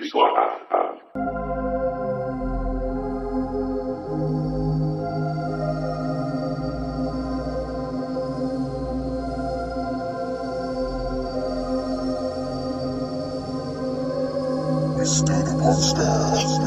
We stood upon stars.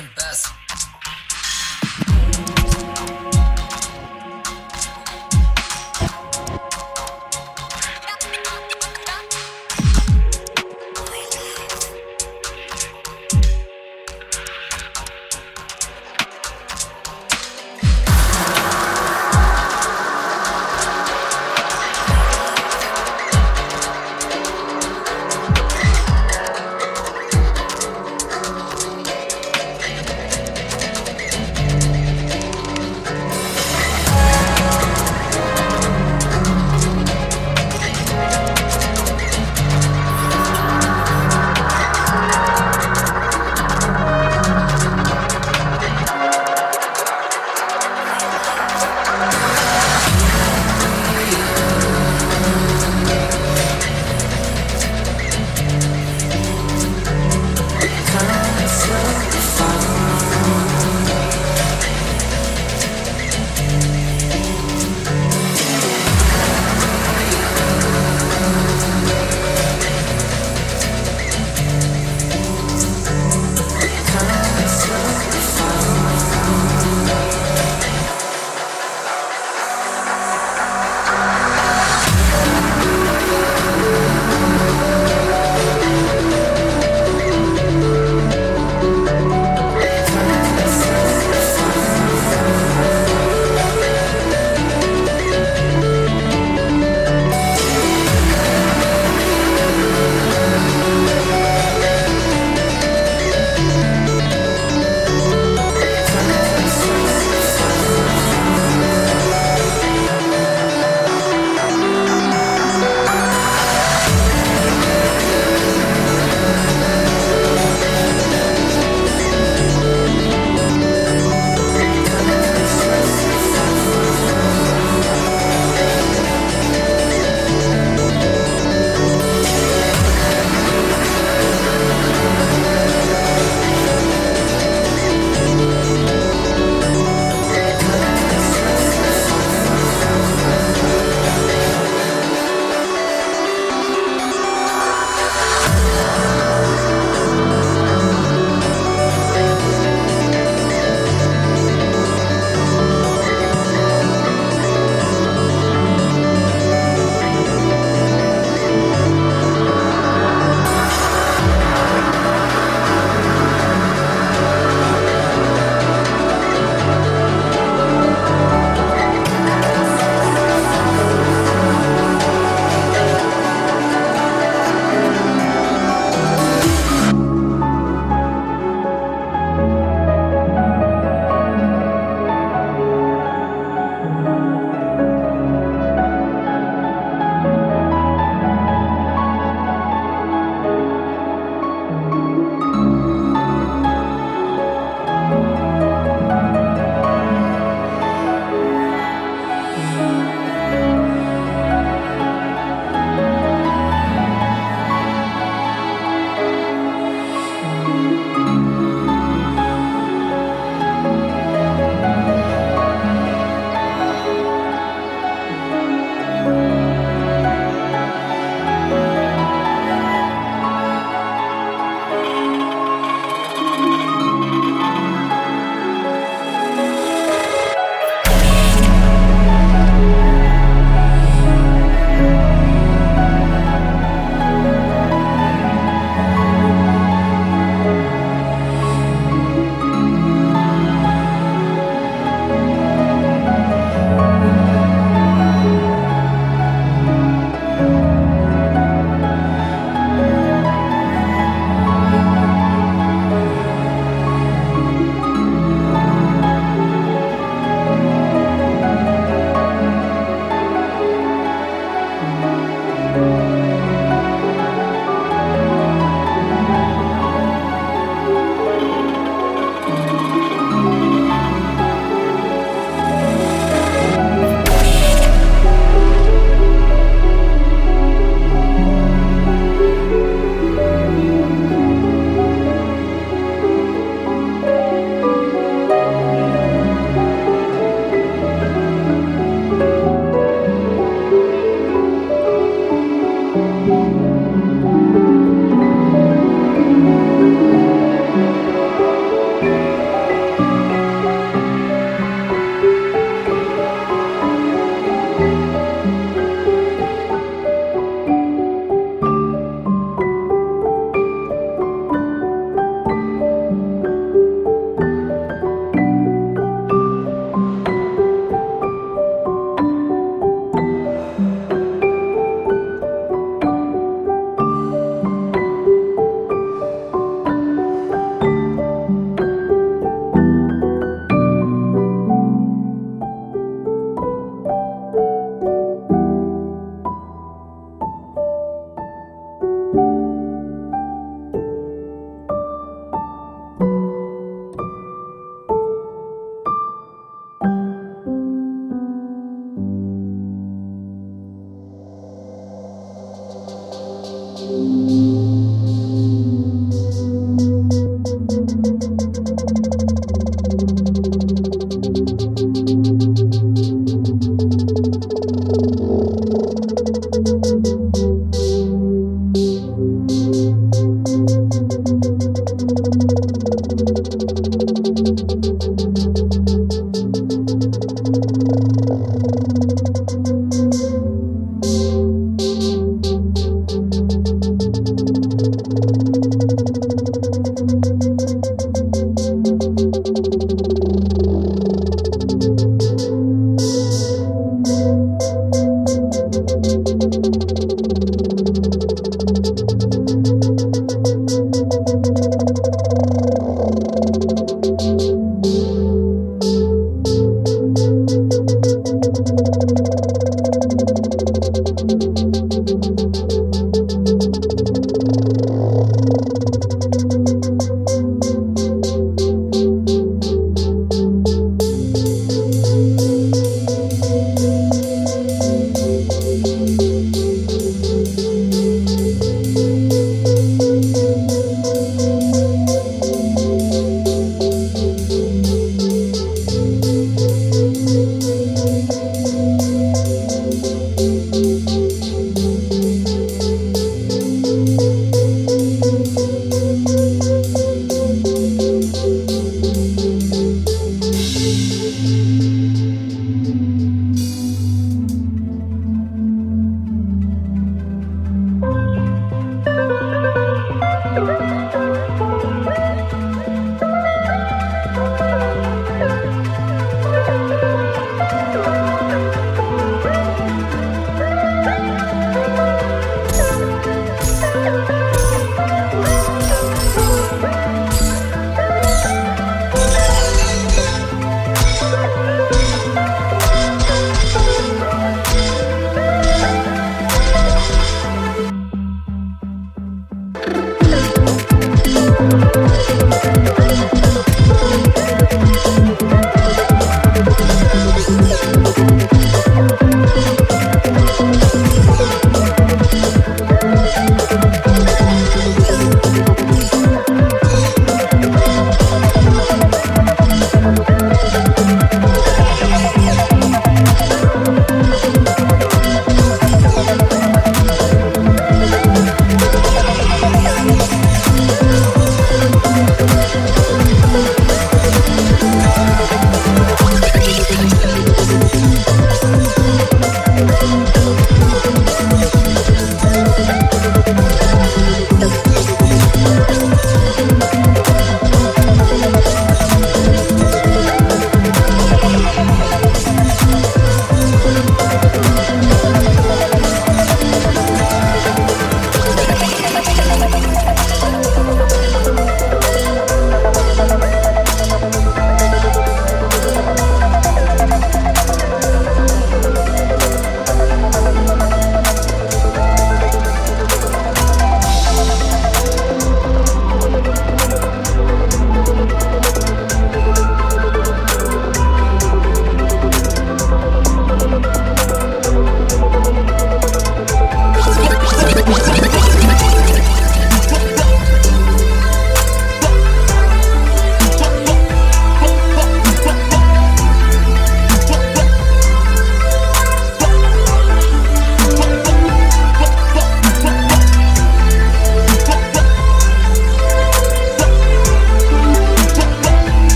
Fucking best.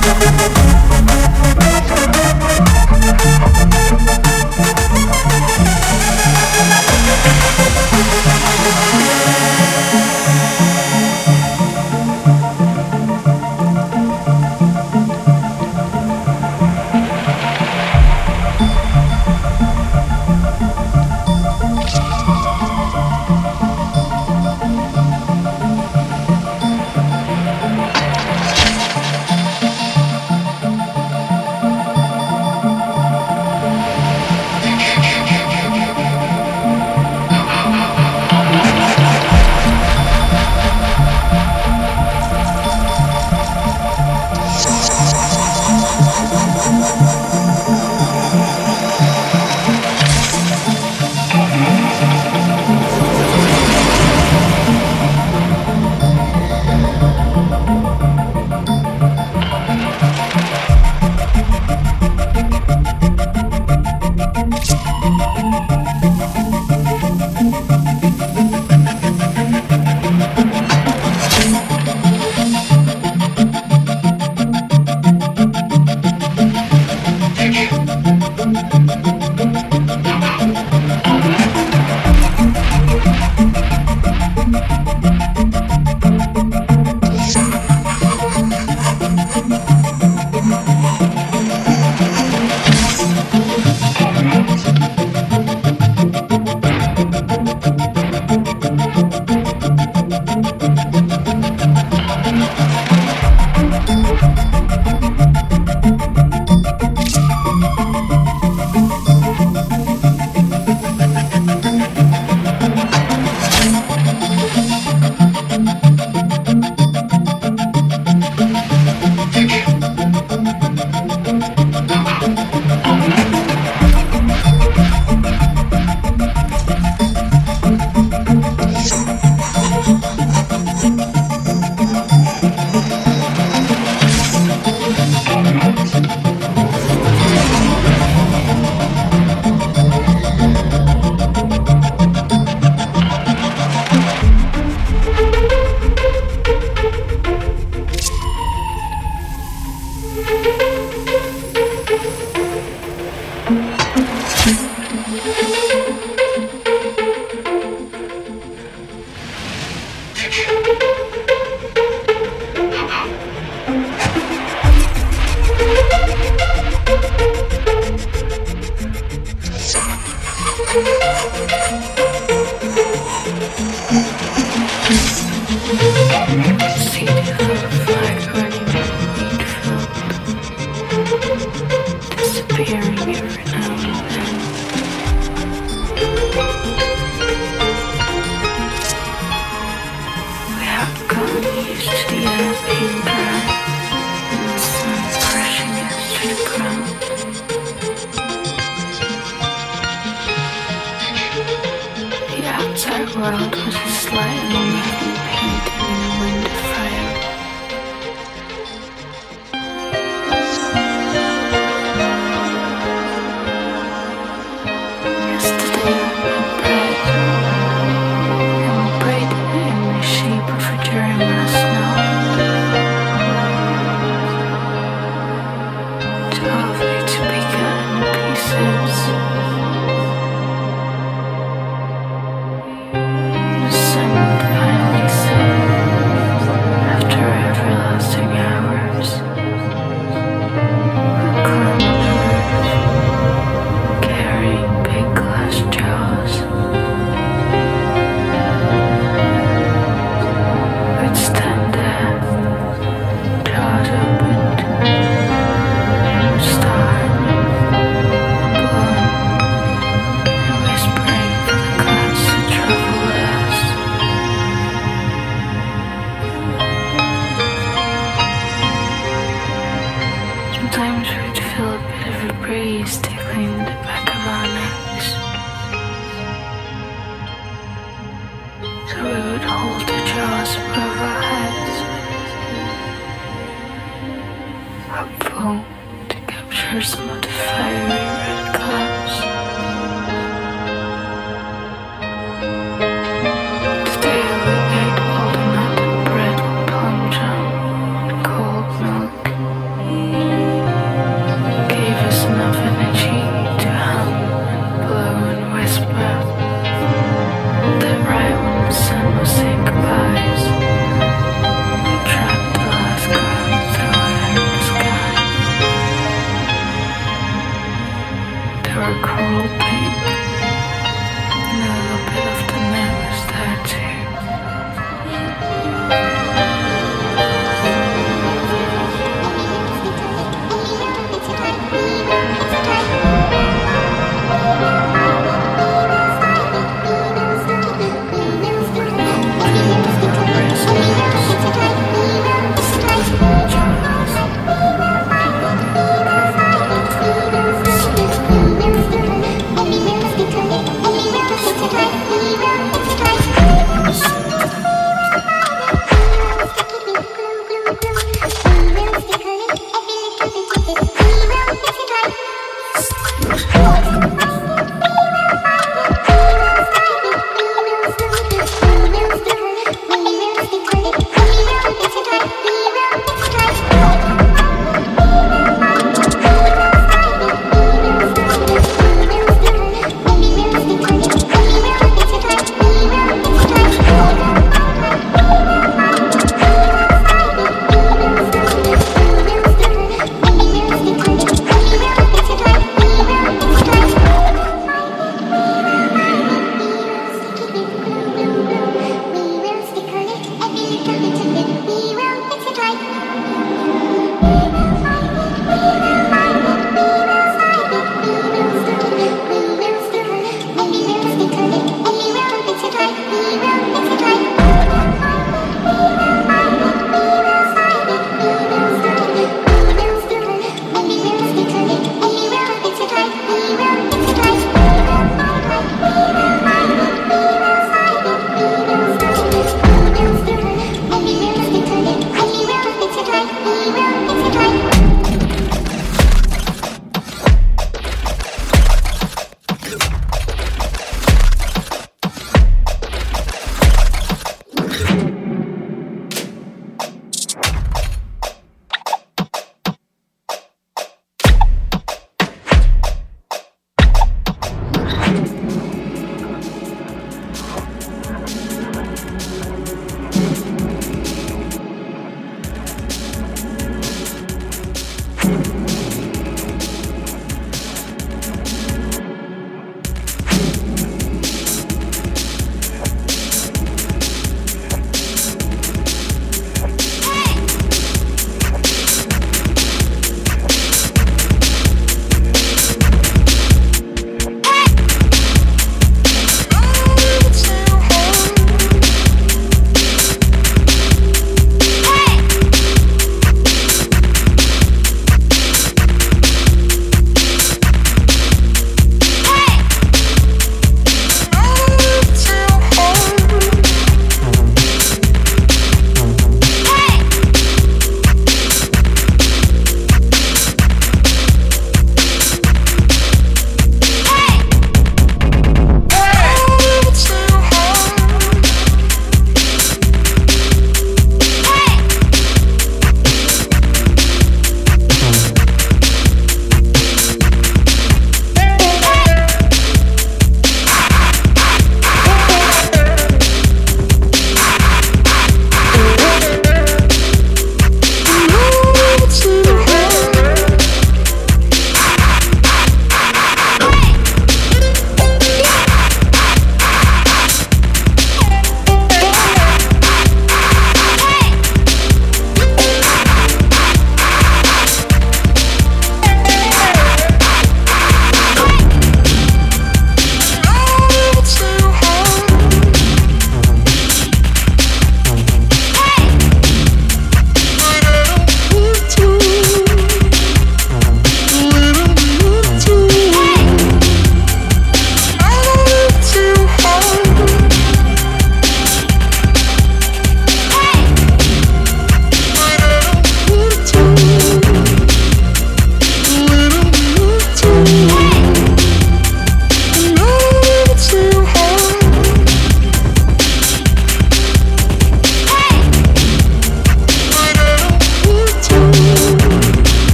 Thank you.